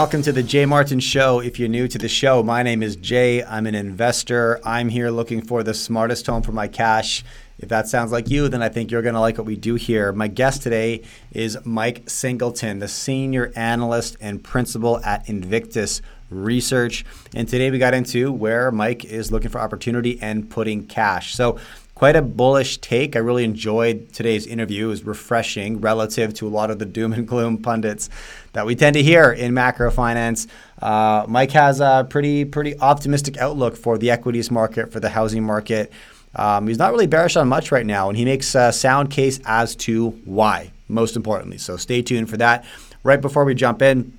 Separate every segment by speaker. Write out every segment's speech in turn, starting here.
Speaker 1: welcome to the Jay Martin Show. If you're new to the show, my name is Jay. I'm an investor. I'm here looking for the smartest home for my cash. If that sounds like you, then I think you're going to like what we do here. My guest today is Mike Singleton, the senior analyst and principal at Invictus Research. And today we got into where Mike is looking for opportunity and putting cash. So quite a bullish take. I really enjoyed today's interview. It was refreshing relative to a lot of the doom and gloom pundits that we tend to hear in macro finance. Uh, Mike has a pretty pretty optimistic outlook for the equities market, for the housing market. Um, he's not really bearish on much right now, and he makes a sound case as to why, most importantly. So stay tuned for that. Right before we jump in,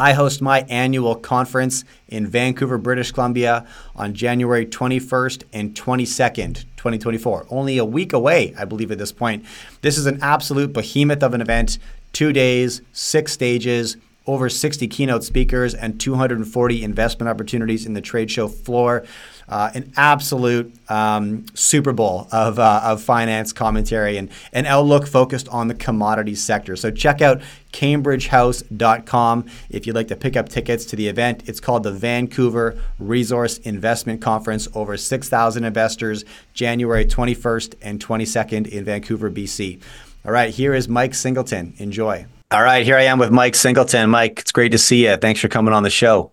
Speaker 1: I host my annual conference in Vancouver, British Columbia on January 21st and 22nd, 2024. Only a week away, I believe, at this point. This is an absolute behemoth of an event. Two days, six stages, over 60 keynote speakers, and 240 investment opportunities in the trade show floor uh, an absolute um, Super Bowl of, uh, of finance commentary and an outlook focused on the commodities sector. So check out cambridgehouse.com if you'd like to pick up tickets to the event. It's called the Vancouver Resource Investment Conference. Over 6,000 investors, January 21st and 22nd in Vancouver, BC. All right, here is Mike Singleton. Enjoy. All right, here I am with Mike Singleton. Mike, it's great to see you. Thanks for coming on the show.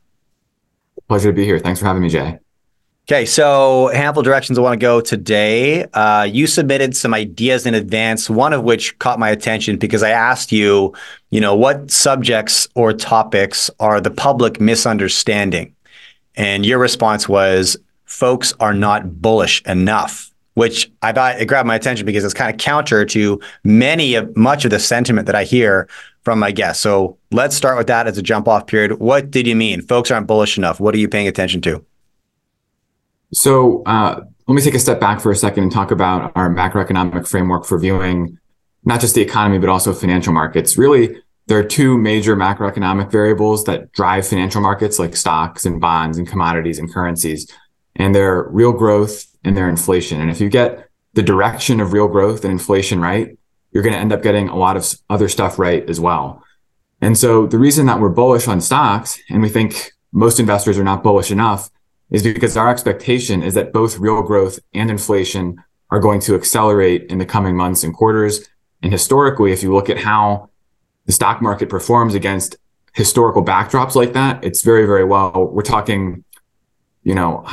Speaker 2: Pleasure to be here. Thanks for having me, Jay.
Speaker 1: Okay, so handful of directions I want to go today. Uh, you submitted some ideas in advance, one of which caught my attention because I asked you, you know, what subjects or topics are the public misunderstanding? And your response was, folks are not bullish enough, which I thought it grabbed my attention because it's kind of counter to many of much of the sentiment that I hear from my guests. So let's start with that as a jump off period. What did you mean? Folks aren't bullish enough. What are you paying attention to?
Speaker 2: So uh, let me take a step back for a second and talk about our macroeconomic framework for viewing not just the economy, but also financial markets. Really, there are two major macroeconomic variables that drive financial markets like stocks and bonds and commodities and currencies. And they're real growth and their inflation. And if you get the direction of real growth and inflation right, you're going to end up getting a lot of other stuff right as well. And so the reason that we're bullish on stocks and we think most investors are not bullish enough is because our expectation is that both real growth and inflation are going to accelerate in the coming months and quarters. And historically, if you look at how the stock market performs against historical backdrops like that, it's very, very well. We're talking, you know,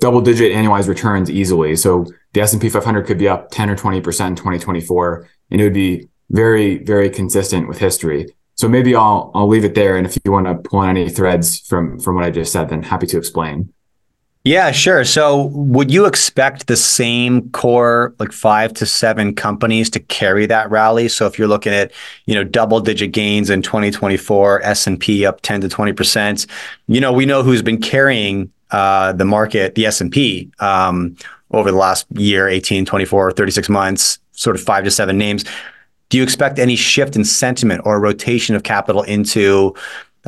Speaker 2: double digit annualized returns easily. So the S&P 500 could be up 10 or 20% in 2024, and it would be very, very consistent with history. So maybe I'll, I'll leave it there. And if you want to pull on any threads from, from what I just said, then happy to explain.
Speaker 1: Yeah, sure. So would you expect the same core like 5 to 7 companies to carry that rally? So if you're looking at, you know, double digit gains in 2024, S&P up 10 to 20%, you know, we know who's been carrying uh, the market, the S&P um, over the last year, 18, 24, 36 months, sort of 5 to 7 names. Do you expect any shift in sentiment or rotation of capital into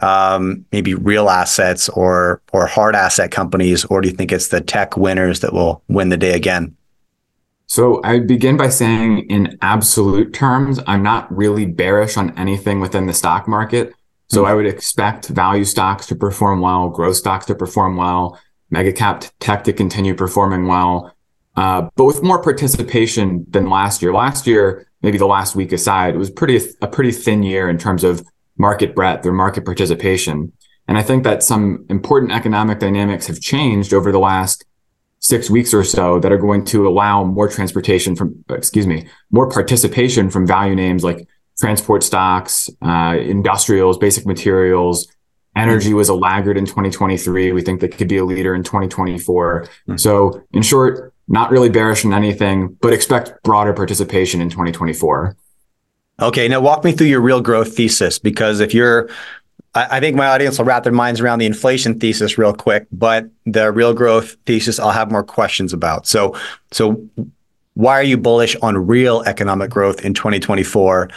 Speaker 1: um, maybe real assets or or hard asset companies, or do you think it's the tech winners that will win the day again?
Speaker 2: So I begin by saying, in absolute terms, I'm not really bearish on anything within the stock market. So. I would expect value stocks to perform well, growth stocks to perform well, mega cap tech to continue performing well, uh, but with more participation than last year. Last year, maybe the last week aside, it was pretty a pretty thin year in terms of market breadth or market participation. And I think that some important economic dynamics have changed over the last six weeks or so that are going to allow more transportation from, excuse me, more participation from value names like transport stocks, uh, industrials, basic materials. Energy was a laggard in 2023. We think that could be a leader in 2024. Mm-hmm. So in short, not really bearish in anything, but expect broader participation in 2024.
Speaker 1: Okay, now walk me through your real growth thesis because if you're, I, I think my audience will wrap their minds around the inflation thesis real quick, but the real growth thesis I'll have more questions about. So, so why are you bullish on real economic growth in 2024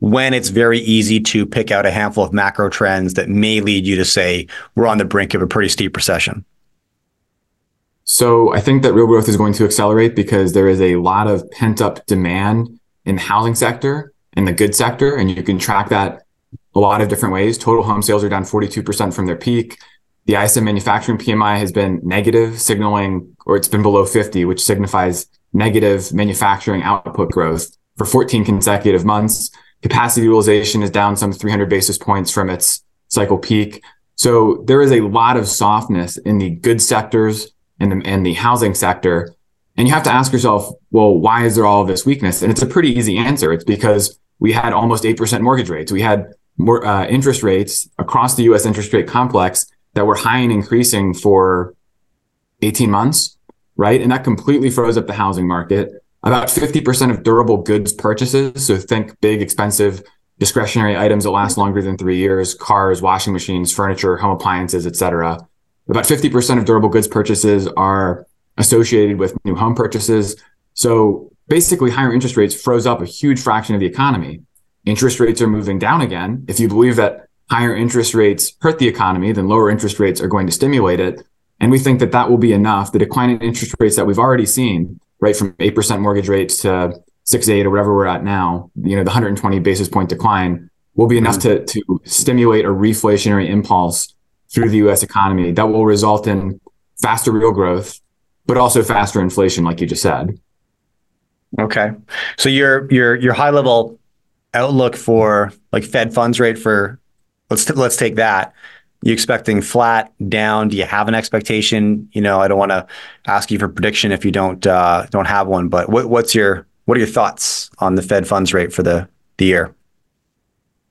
Speaker 1: when it's very easy to pick out a handful of macro trends that may lead you to say we're on the brink of a pretty steep recession?
Speaker 2: So I think that real growth is going to accelerate because there is a lot of pent up demand in the housing sector in the good sector, and you can track that a lot of different ways. Total home sales are down 42% from their peak. The ISM manufacturing PMI has been negative, signaling, or it's been below 50, which signifies negative manufacturing output growth for 14 consecutive months. Capacity utilization is down some 300 basis points from its cycle peak. So there is a lot of softness in the good sectors and the, and the housing sector. And you have to ask yourself, well, why is there all this weakness? And it's a pretty easy answer. It's because we had almost 8% mortgage rates. We had more uh, interest rates across the US interest rate complex that were high and increasing for 18 months, right? And that completely froze up the housing market. About 50% of durable goods purchases, so think big, expensive discretionary items that last longer than three years, cars, washing machines, furniture, home appliances, etc. About 50% of durable goods purchases are associated with new home purchases. So basically, higher interest rates froze up a huge fraction of the economy. Interest rates are moving down again. If you believe that higher interest rates hurt the economy, then lower interest rates are going to stimulate it. And we think that that will be enough. The decline in interest rates that we've already seen, right, from 8% mortgage rates to 6 8 or whatever we're at now, you know, the 120 basis point decline will be enough mm-hmm. to, to stimulate a reflationary impulse through the US economy that will result in faster real growth, but also faster inflation, like you just said.
Speaker 1: Okay. So your your your high level outlook for like Fed funds rate for let's t- let's take that. You expecting flat down? Do you have an expectation? You know, I don't want to ask you for prediction if you don't uh, don't have one. But what, what's your what are your thoughts on the Fed funds rate for the the year?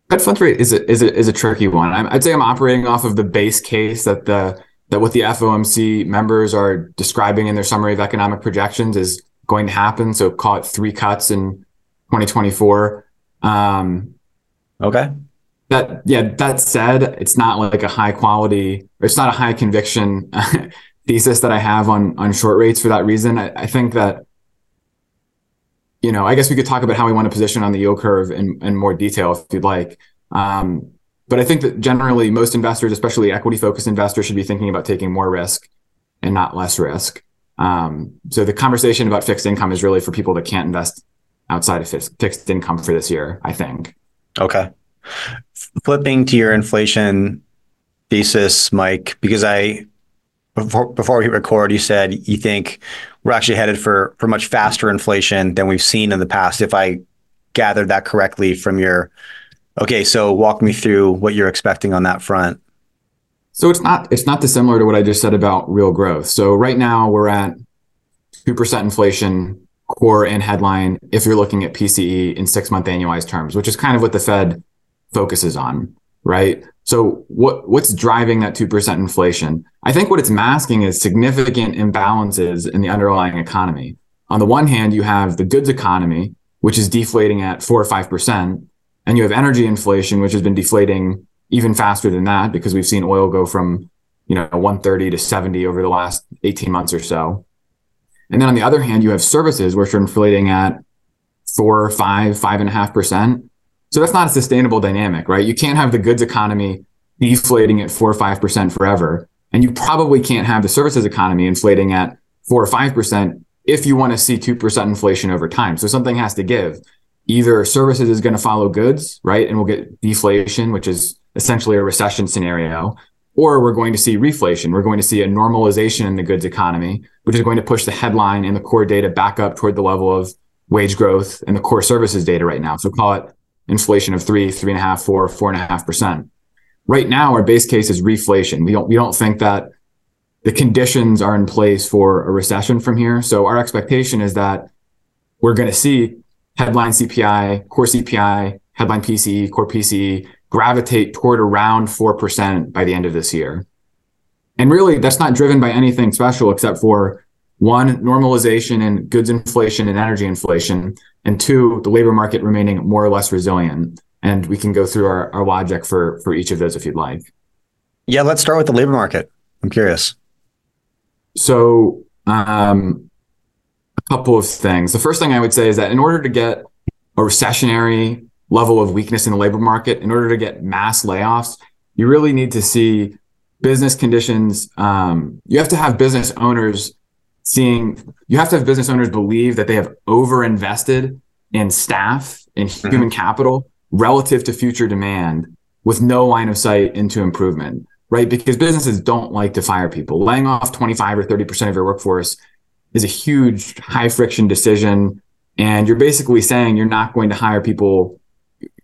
Speaker 2: Fed funds rate is a, is a, is a tricky one. i would say I'm operating off of the base case that the that what the FOMC members are describing in their summary of economic projections is going to happen. So call it three cuts in 2024. Um,
Speaker 1: okay
Speaker 2: that yeah that said it's not like a high quality or it's not a high conviction thesis that i have on on short rates for that reason. I, I, think that you know i guess we could talk about how we want to position on the yield curve in, in more detail if you'd like. Um, but i think that generally most investors especially equity focused investors should be thinking about taking more risk and not less risk. Um, so the conversation about fixed income is really for people that can't invest outside of fixed income for this year i think.
Speaker 1: Okay flipping to your inflation thesis, Mike, because I before, before we record, you said you think we're actually headed for for much faster inflation than we've seen in the past. If I gathered that correctly from your okay, so walk me through what you're expecting on that front.
Speaker 2: So it's not it's not dissimilar to what I just said about real growth. So right now we're at two percent inflation core and headline if you're looking at PCE in six month annualized terms, which is kind of what the Fed focuses on, right? So what what's driving that 2% inflation? I think what it's masking is significant imbalances in the underlying economy. On the one hand, you have the goods economy, which is deflating at 4 or 5%, and you have energy inflation which has been deflating even faster than that because we've seen oil go from, you know, 130 to 70 over the last 18 months or so. And then on the other hand, you have services which are inflating at four, five, five and a half percent. So that's not a sustainable dynamic, right? You can't have the goods economy deflating at four or five percent forever. And you probably can't have the services economy inflating at four or five percent if you want to see two percent inflation over time. So something has to give. Either services is going to follow goods, right? And we'll get deflation, which is essentially a recession scenario, or we're going to see reflation. We're going to see a normalization in the goods economy, which is going to push the headline and the core data back up toward the level of wage growth and the core services data right now. So call it inflation of three, three and a half, four, four and a half percent. Right now, our base case is reflation. We don't we don't think that the conditions are in place for a recession from here. So our expectation is that we're going to see headline CPI, core CPI, headline PCE, core PCE gravitate toward around 4% by the end of this year. And really, that's not driven by anything special except for one, normalization in goods inflation and energy inflation, and two, the labor market remaining more or less resilient. And we can go through our, our logic for, for each of those if you'd like.
Speaker 1: Yeah, let's start with the labor market. I'm curious.
Speaker 2: So, um, a couple of things. The first thing I would say is that in order to get a recessionary level of weakness in the labor market, in order to get mass layoffs, you really need to see business conditions. Um, you have to have business owners seeing you have to have business owners believe that they have over invested in staff and mm-hmm. human capital relative to future demand with no line of sight into improvement, right? Because businesses don't like to fire people. Laying off 25 or 30% of your workforce is a huge high friction decision. And you're basically saying you're not going to hire people.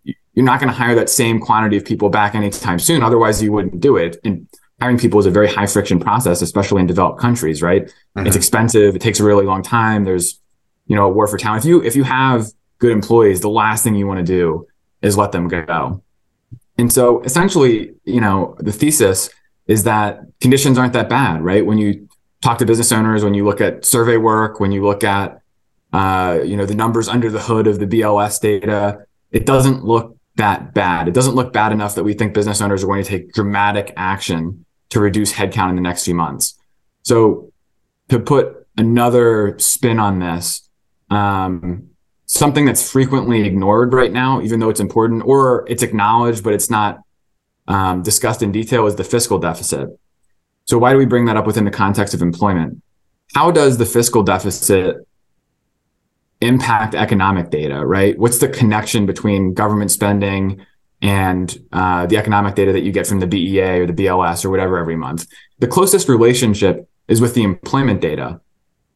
Speaker 2: You're not going to hire that same quantity of people back anytime soon. Otherwise, you wouldn't do it. And hiring people is a very high friction process, especially in developed countries, right? Mm-hmm. It's expensive. It takes a really long time. There's, you know, a war for talent. If you, if you have good employees, the last thing you want to do is let them go. And so essentially, you know, the thesis is that conditions aren't that bad, right? When you talk to business owners, when you look at survey work, when you look at, uh, you know, the numbers under the hood of the BLS data, it doesn't look that bad. It doesn't look bad enough that we think business owners are going to take dramatic action to reduce headcount in the next few months. So to put another spin on this, um, something that's frequently ignored right now, even though it's important or it's acknowledged, but it's not um, discussed in detail, is the fiscal deficit. So why do we bring that up within the context of employment? How does the fiscal deficit impact economic data, right? What's the connection between government spending and uh, the economic data that you get from the BEA or the BLS or whatever every month? The closest relationship is with the employment data.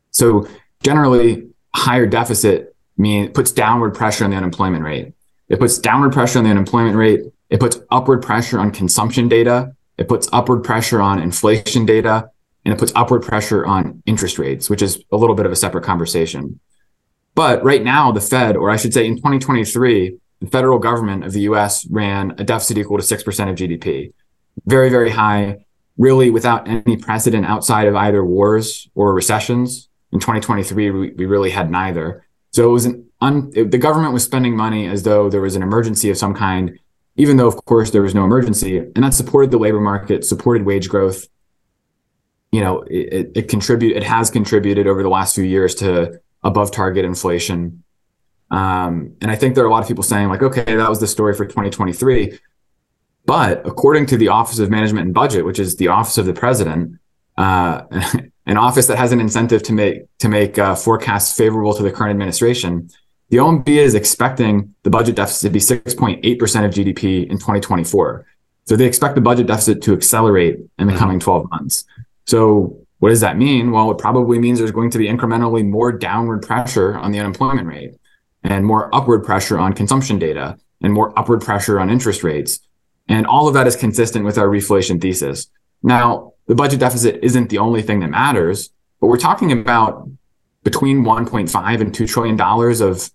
Speaker 2: So generally, higher deficit mean puts downward pressure on the unemployment rate. It puts downward pressure on the unemployment rate. It puts upward pressure on consumption data. It puts upward pressure on inflation data and it puts upward pressure on interest rates, which is a little bit of a separate conversation. But right now, the Fed, or I should say in 2023, the federal government of the US ran a deficit equal to 6% of GDP. Very, very high, really without any precedent outside of either wars or recessions. In 2023, we, we really had neither. So it was an un, it, the government was spending money as though there was an emergency of some kind, even though of course there was no emergency, and that supported the labor market, supported wage growth. You know, it, it, it contribute it has contributed over the last few years to above target inflation. Um, and I think there are a lot of people saying like, okay, that was the story for 2023. But according to the Office of Management and Budget, which is the office of the president, uh, an office that has an incentive to make to make uh, forecasts favorable to the current administration, the OMB is expecting the budget deficit to be 6.8% of GDP in 2024. So they expect the budget deficit to accelerate in the mm-hmm. coming 12 months. So what does that mean? Well, it probably means there's going to be incrementally more downward pressure on the unemployment rate and more upward pressure on consumption data and more upward pressure on interest rates. And all of that is consistent with our reflation thesis. Now, the budget deficit isn't the only thing that matters, but we're talking about between 1.5 and 2 trillion dollars of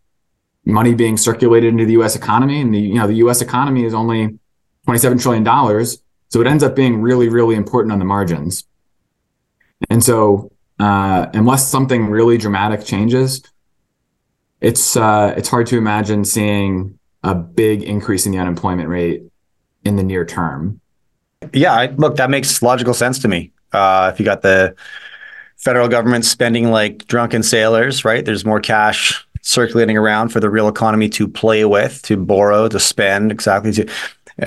Speaker 2: money being circulated into the US economy and the you know the US economy is only 27 trillion dollars, so it ends up being really really important on the margins. And so uh, unless something really dramatic changes, it's uh, it's hard to imagine seeing a big increase in the unemployment rate in the near term.
Speaker 1: Yeah, look, that makes logical sense to me. Uh, if you got the federal government spending like drunken sailors, right? There's more cash circulating around for the real economy to play with, to borrow, to spend. Exactly. To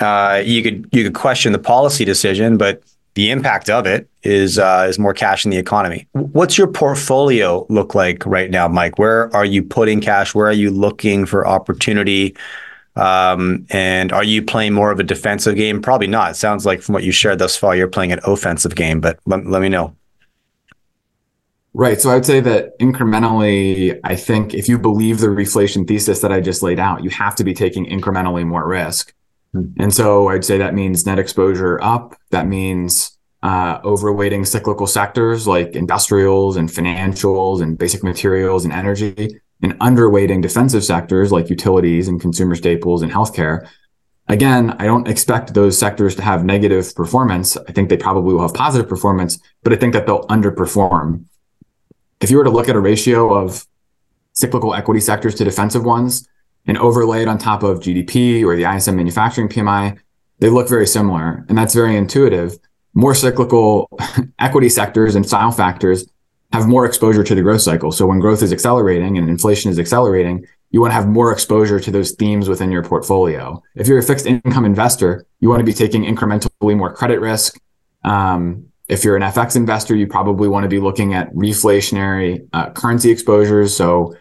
Speaker 1: uh, you could you could question the policy decision, but the impact of it is uh, is more cash in the economy. What's your portfolio look like right now, Mike? Where are you putting cash? Where are you looking for opportunity? Um, and are you playing more of a defensive game? Probably not. It sounds like from what you shared thus far, you're playing an offensive game, but let, let me know.
Speaker 2: Right. So I would say that incrementally, I think if you believe the reflation thesis that I just laid out, you have to be taking incrementally more risk. Mm-hmm. And so I'd say that means net exposure up. That means uh, overweighting cyclical sectors like industrials and financials and basic materials and energy and underweighting defensive sectors like utilities and consumer staples and healthcare. Again, I don't expect those sectors to have negative performance. I think they probably will have positive performance, but I think that they'll underperform. If you were to look at a ratio of cyclical equity sectors to defensive ones and overlay it on top of GDP or the ISM manufacturing PMI, they look very similar. And that's very intuitive. More cyclical equity sectors and style factors have more exposure to the growth cycle. So when growth is accelerating and inflation is accelerating, you want to have more exposure to those themes within your portfolio. If you're a fixed income investor, you want to be taking incrementally more credit risk. Um, if you're an FX investor, you probably want to be looking at reflationary uh, currency exposures. So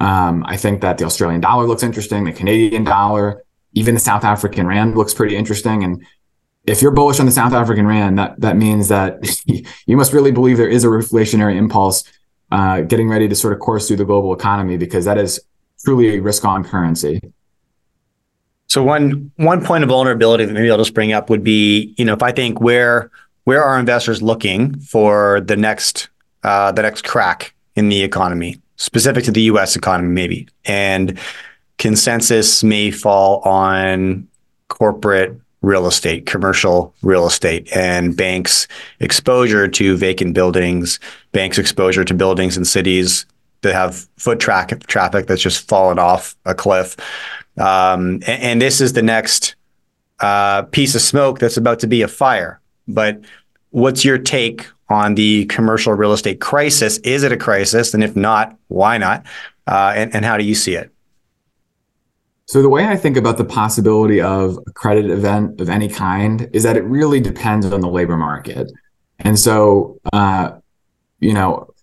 Speaker 2: um, I think that the Australian dollar looks interesting, the Canadian dollar. even the South African rand looks pretty interesting. And if you're bullish on the South African rand, that that means that you must really believe there is a reflationary impulse uh, getting ready to sort of course through the global economy because that is truly a risk-on currency.
Speaker 1: So one one point of vulnerability that maybe I'll just bring up would be, you know, if I think where where are investors looking for the next uh, the next crack in the economy, specific to the U.S. economy, maybe, and consensus may fall on corporate real estate, commercial real estate, and banks' exposure to vacant buildings, banks' exposure to buildings in cities that have foot tra- traffic that's just fallen off a cliff. Um, and, and, this is the next uh, piece of smoke that's about to be a fire. But what's your take on the commercial real estate crisis? Is it a crisis? And if not, why not? Uh, and, and how do you see it?
Speaker 2: So the way I think about the possibility of a credit event of any kind is that it really depends on the labor market. And so, uh, you know,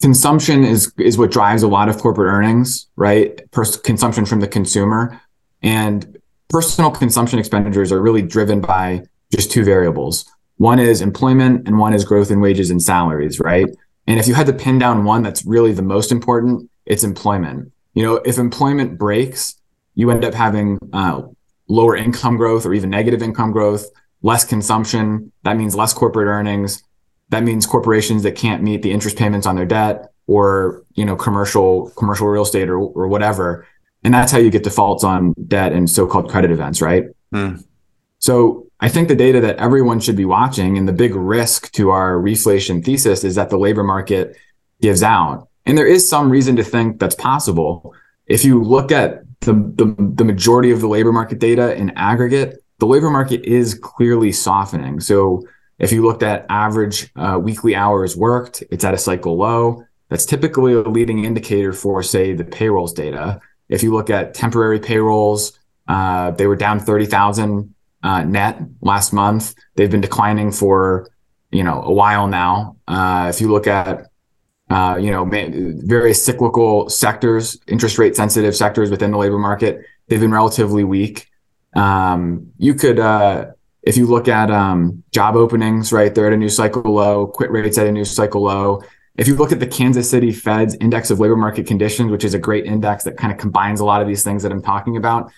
Speaker 2: consumption is is what drives a lot of corporate earnings, right? Pers- consumption from the consumer, and personal consumption expenditures are really driven by just two variables. One is employment, and one is growth in wages and salaries, right? And if you had to pin down one that's really the most important, it's employment you know, if employment breaks, you end up having uh, lower income growth or even negative income growth, less consumption. That means less corporate earnings. That means corporations that can't meet the interest payments on their debt or, you know, commercial, commercial real estate or, or whatever. And that's how you get defaults on debt and so-called credit events, right? Mm. So I think the data that everyone should be watching and the big risk to our reflation thesis is that the labor market gives out. And there is some reason to think that's possible. If you look at the, the, the majority of the labor market data in aggregate, the labor market is clearly softening. So if you looked at average uh, weekly hours worked, it's at a cycle low. That's typically a leading indicator for, say, the payrolls data. If you look at temporary payrolls, uh, they were down 30,000 uh, net last month. They've been declining for, you know, a while now. Uh, if you look at uh, you know, various cyclical sectors, interest rate sensitive sectors within the labor market, they've been relatively weak. Um, you could, uh, if you look at um, job openings, right, they're at a new cycle low, quit rates at a new cycle low. If you look at the Kansas City Fed's index of labor market conditions, which is a great index that kind of combines a lot of these things that I'm talking about,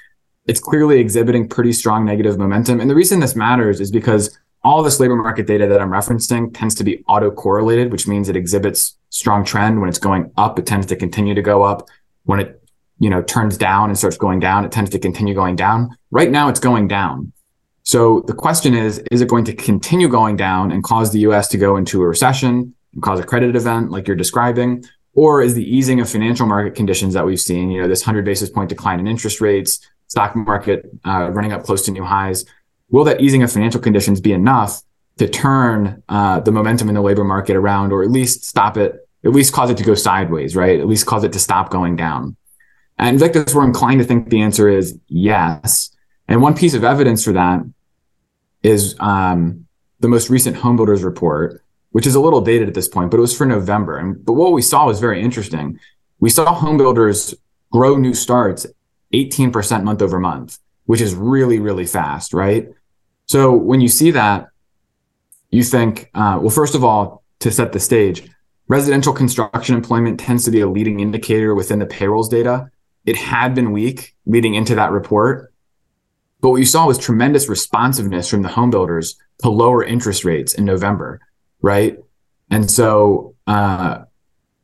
Speaker 2: it's clearly exhibiting pretty strong negative momentum. And the reason this matters is because all this labor market data that I'm referencing tends to be auto-correlated, which means it exhibits strong trend. When it's going up, it tends to continue to go up. When it, you know, turns down and starts going down, it tends to continue going down. Right now, it's going down. So the question is, is it going to continue going down and cause the US to go into a recession and cause a credit event like you're describing? Or is the easing of financial market conditions that we've seen, you know, this 100 basis point decline in interest rates, stock market uh, running up close to new highs, will that easing of financial conditions be enough to turn uh, the momentum in the labor market around, or at least stop it, at least cause it to go sideways, right? At least cause it to stop going down. And Invictus, we're inclined to think the answer is yes. And one piece of evidence for that is um, the most recent homebuilders report, which is a little dated at this point, but it was for November. And but what we saw was very interesting. We saw homebuilders grow new starts 18% month over month, which is really, really fast, right? So when you see that, you think, uh, well, first of all, to set the stage, residential construction employment tends to be a leading indicator within the payrolls data. It had been weak leading into that report. But what you saw was tremendous responsiveness from the home builders to lower interest rates in November, right? And so, uh,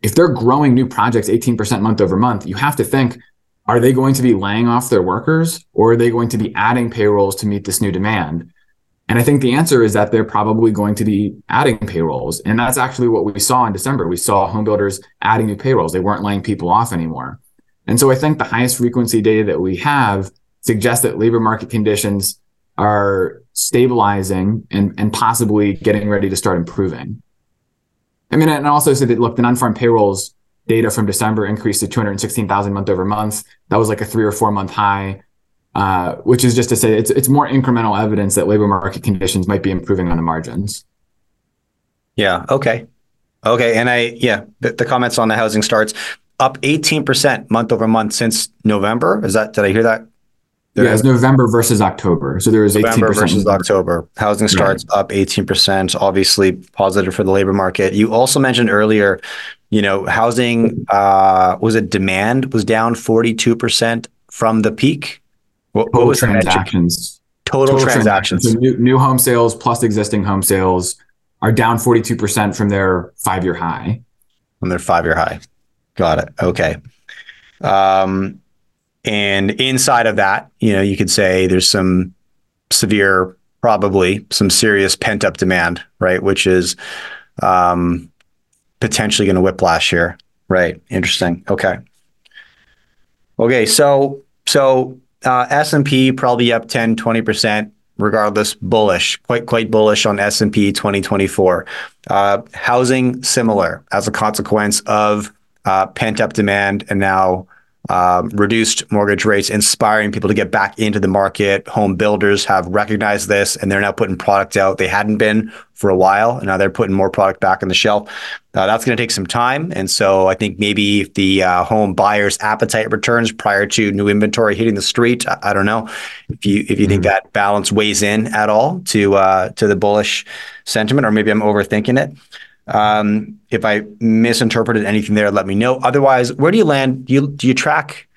Speaker 2: if they're growing new projects 18% month over month, you have to think, are they going to be laying off their workers or are they going to be adding payrolls to meet this new demand? And I think the answer is that they're probably going to be adding payrolls. And that's actually what we saw in December. We saw home builders adding new payrolls. They weren't laying people off anymore. And so I think the highest frequency data that we have suggests that labor market conditions are stabilizing and, and possibly getting ready to start improving. I mean, and also said that look, the non-farm payrolls data from December increased to 216,000 month over month. That was like a three or four month high. Uh, which is just to say it's it's more incremental evidence that labor market conditions might be improving on the margins.
Speaker 1: Yeah. Okay. Okay. And I yeah, the, the comments on the housing starts. up 18% month over month since November. Is that, did I hear that?
Speaker 2: There yeah, it's November versus October. So there was November 18%
Speaker 1: versus October. Housing starts right. up 18%, obviously positive for the labor market. You also mentioned earlier, you know, housing, uh, was it demand was down 42% from the peak?
Speaker 2: What, total what was transactions?
Speaker 1: Total, total, transactions. transactions.
Speaker 2: So new, new home sales plus existing home sales are down 42% from their five year high.
Speaker 1: From their five year high. Got it. Okay. Um, and inside of that, you know, you could say there's some severe, probably some serious pent up demand, right? Which is um, potentially going to whiplash here. Right. Interesting. Okay. Okay. So, so uh, S&P probably up 10, 20%, regardless, bullish, quite, quite bullish on S&P 2024. Uh, housing similar as a consequence of uh, pent up demand and now um, reduced mortgage rates, inspiring people to get back into the market. Home builders have recognized this and they're now putting product out they hadn't been for a while. And now they're putting more product back on the shelf. Uh, that's going to take some time. And so I think maybe if the uh, home buyer's appetite returns prior to new inventory hitting the street, I, I don't know if you if you mm-hmm. think that balance weighs in at all to uh, to the bullish sentiment, or maybe I'm overthinking it. Um, if I misinterpreted anything there, let me know. Otherwise, where do you land? Do you, do you track,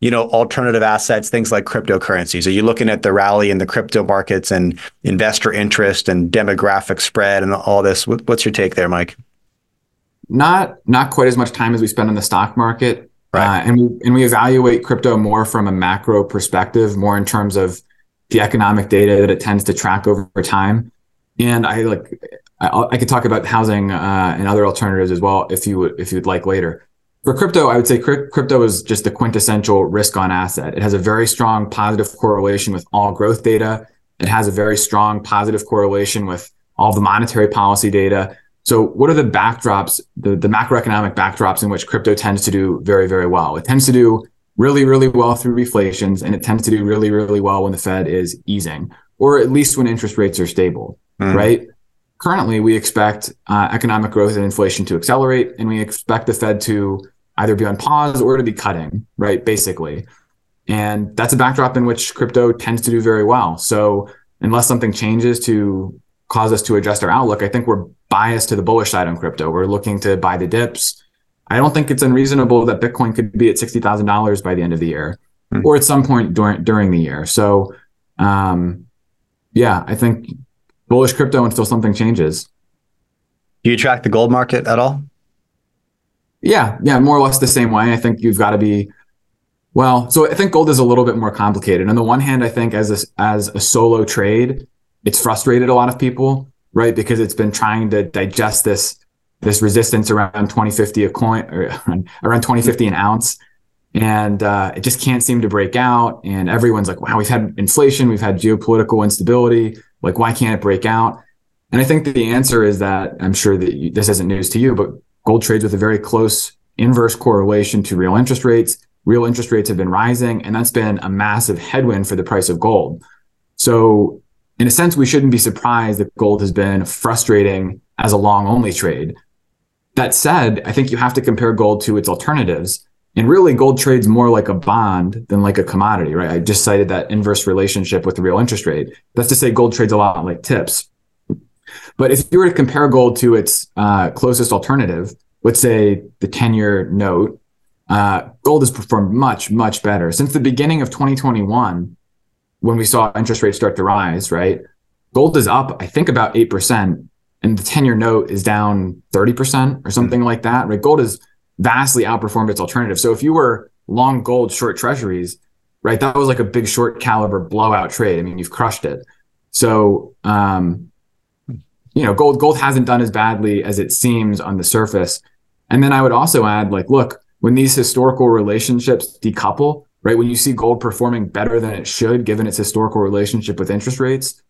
Speaker 1: you know, alternative assets, things like cryptocurrencies? Are you looking at the rally in the crypto markets and investor interest and demographic spread and all this? What's your take there, Mike?
Speaker 2: Not not quite as much time as we spend on the stock market, right. uh, and we and we evaluate crypto more from a macro perspective, more in terms of the economic data that it tends to track over time. And I like I, I could talk about housing uh, and other alternatives as well if you would if you'd like later. For crypto, I would say crypto is just the quintessential risk on asset. It has a very strong positive correlation with all growth data. It has a very strong positive correlation with all the monetary policy data. So, what are the backdrops, the, the macroeconomic backdrops in which crypto tends to do very, very well? It tends to do really, really well through reflations, and it tends to do really, really well when the Fed is easing, or at least when interest rates are stable, mm. right? currently we expect uh, economic growth and inflation to accelerate, and we expect the Fed to either be on pause or to be cutting, right? Basically. And that's a backdrop in which crypto tends to do very well. So unless something changes to cause us to adjust our outlook, I think we're biased to the bullish side on crypto. We're looking to buy the dips. I don't think it's unreasonable that Bitcoin could be at sixty thousand dollars by the end of the year, mm-hmm. or at some point during during the year. So, um, yeah, I think bullish crypto until something changes.
Speaker 1: Do you track the gold market at all?
Speaker 2: Yeah, yeah, more or less the same way. I think you've got to be well. So I think gold is a little bit more complicated. On the one hand, I think as a, as a solo trade, it's frustrated a lot of people, right? Because it's been trying to digest this this resistance around 2050 a coin or around 2050 an ounce and uh, it just can't seem to break out and everyone's like wow we've had inflation we've had geopolitical instability like, why can't it break out? And I think the answer is that I'm sure that you, this isn't news to you, but gold trades with a very close inverse correlation to real interest rates. Real interest rates have been rising, and that's been a massive headwind for the price of gold. So, in a sense, we shouldn't be surprised that gold has been frustrating as a long only trade. That said, I think you have to compare gold to its alternatives. And really, gold trades more like a bond than like a commodity, right? I just cited that inverse relationship with the real interest rate. That's to say, gold trades a lot like TIPS. But if you were to compare gold to its uh, closest alternative, let's say the 10 year note, uh, gold has performed much, much better. Since the beginning of 2021, when we saw interest rates start to rise, right? Gold is up, I think, about 8%, and the 10 year note is down 30% or something like that, right? Gold is vastly outperformed its alternative. So if you were long gold, short treasuries, right, that was like a big short caliber blowout trade. I mean, you've crushed it. So, um, you know, gold gold hasn't done as badly as it seems on the surface. And then I would also add, like, look, when these historical relationships decouple, right, when you see gold performing better than it should, given its historical relationship with interest rates,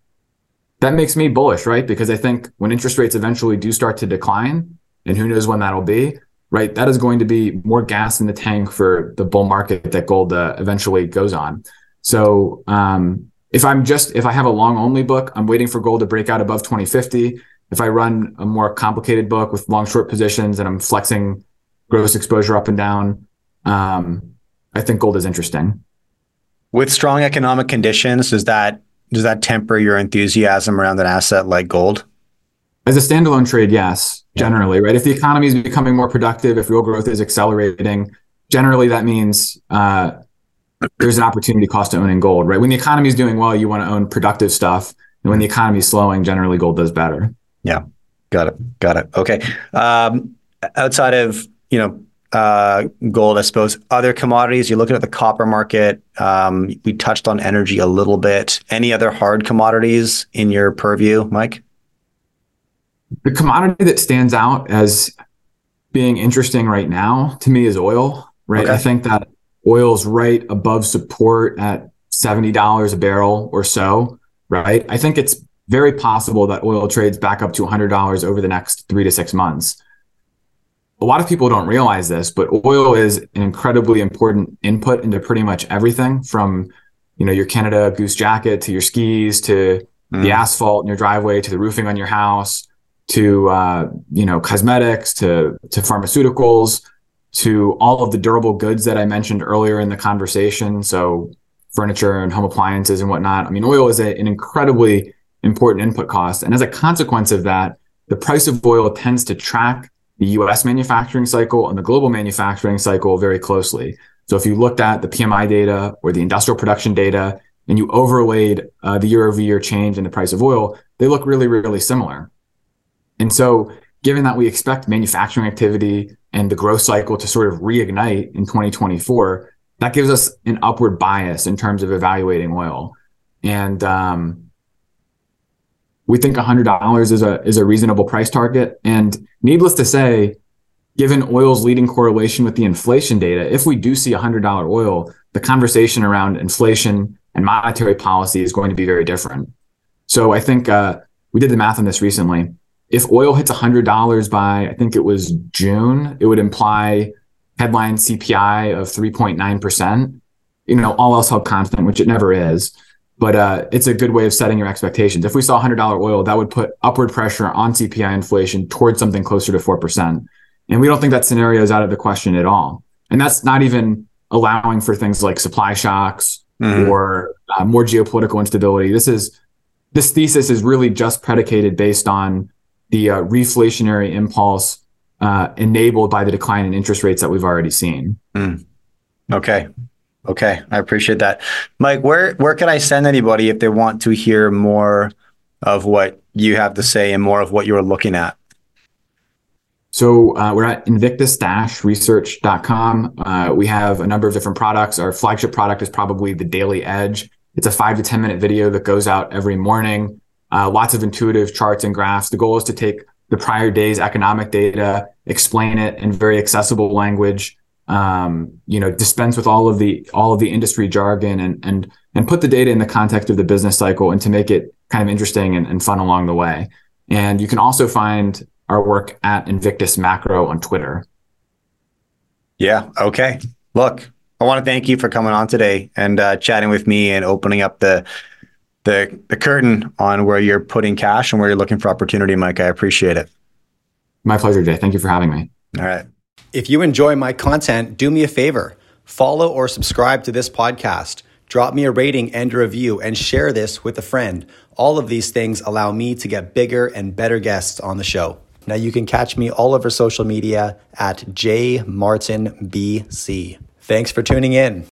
Speaker 2: that makes me bullish, right? Because I think when interest rates eventually do start to decline, and who knows when that'll be, right? That is going to be more gas in the tank for the bull market that gold uh, eventually goes on. So um, if I'm just if I have a long only book, I'm waiting for gold to break out above 2050. If I run a more complicated book with long short positions and I'm flexing gross exposure up and down. Um, I think gold is interesting.
Speaker 1: With strong economic conditions, does that does that temper your enthusiasm around an asset like gold?
Speaker 2: As a standalone trade, yes, generally, right? If the economy is becoming more productive, if real growth is accelerating, generally that means uh, there's an opportunity cost to owning gold, right? When the economy is doing well, you want to own productive stuff. And when the economy is slowing, generally gold does better.
Speaker 1: Yeah, got it, got it. Okay. Um, outside of you know uh, gold, I suppose other commodities. You're looking at the copper market. Um, we touched on energy a little bit. Any other hard commodities in your purview, Mike?
Speaker 2: The commodity that stands out as being interesting right now to me is oil. Right, okay. I think that oil's right above support at seventy dollars a barrel or so right? I think it's very possible that oil trades back up to $100 over the next three to six months. A lot of people don't realize this, but oil is an incredibly important input into pretty much everything from, you know, your Canada Goose jacket to your skis to mm. the asphalt in your driveway to the roofing on your house to, uh, you know, cosmetics to, to pharmaceuticals to all of the durable goods that I mentioned earlier in the conversation. So furniture and home appliances and whatnot. I mean, oil is a, an incredibly important input cost. And as a consequence of that, the price of oil tends to track the US manufacturing cycle and the global manufacturing cycle very closely. So if you looked at the PMI data or the industrial production data and you overlaid uh, the year over year change in the price of oil, they look really, really similar. And so given that we expect manufacturing activity and the growth cycle to sort of reignite in 2024, that gives us an upward bias in terms of evaluating oil. And um, we think $100 is a is a reasonable price target. And needless to say, given oil's leading correlation with the inflation data, if we do see $100 oil, the conversation around inflation and monetary policy is going to be very different. So I think uh, we did the math on this recently. If oil hits $100 by, I think it was June, it would imply headline CPI of 3.9%, you know, all else held constant, which it never is. But uh, it's a good way of setting your expectations. If we saw $100 oil, that would put upward pressure on CPI inflation towards something closer to 4%. And we don't think that scenario is out of the question at all. And that's not even allowing for things like supply shocks mm-hmm. or uh, more geopolitical instability. This is this thesis is really just predicated based on the uh, reflationary impulse uh, enabled by the decline in interest rates that we've already seen.
Speaker 1: Mm. Okay. Okay. I appreciate that. Mike, where, where can I send anybody if they want to hear more of what you have to say and more of what you're looking at?
Speaker 2: So uh, we're at invictus-research.com. Uh, we have a number of different products. Our flagship product is probably the Daily Edge. It's a five to 10 minute video that goes out every morning. Uh, lots of intuitive charts and graphs. The goal is to take the prior day's economic data, explain it in very accessible language, um, you know, dispense with all of the all of the industry jargon and and and put the data in the context of the business cycle and to make it kind of interesting and, and fun along the way. And you can also find our work at Invictus Macro on Twitter.
Speaker 1: Yeah. Okay. Look, I want to thank you for coming on today and uh, chatting with me and opening up the the the curtain on where you're putting cash and where you're looking for opportunity, Mike. I appreciate it.
Speaker 2: My pleasure, Jay. Thank you for having me.
Speaker 1: All right. If you enjoy my content, do me a favor. Follow or subscribe to this podcast. Drop me a rating and a review and share this with a friend. All of these things allow me to get bigger and better guests on the show. Now you can catch me all over social media at JayMartinBC. Thanks for tuning in.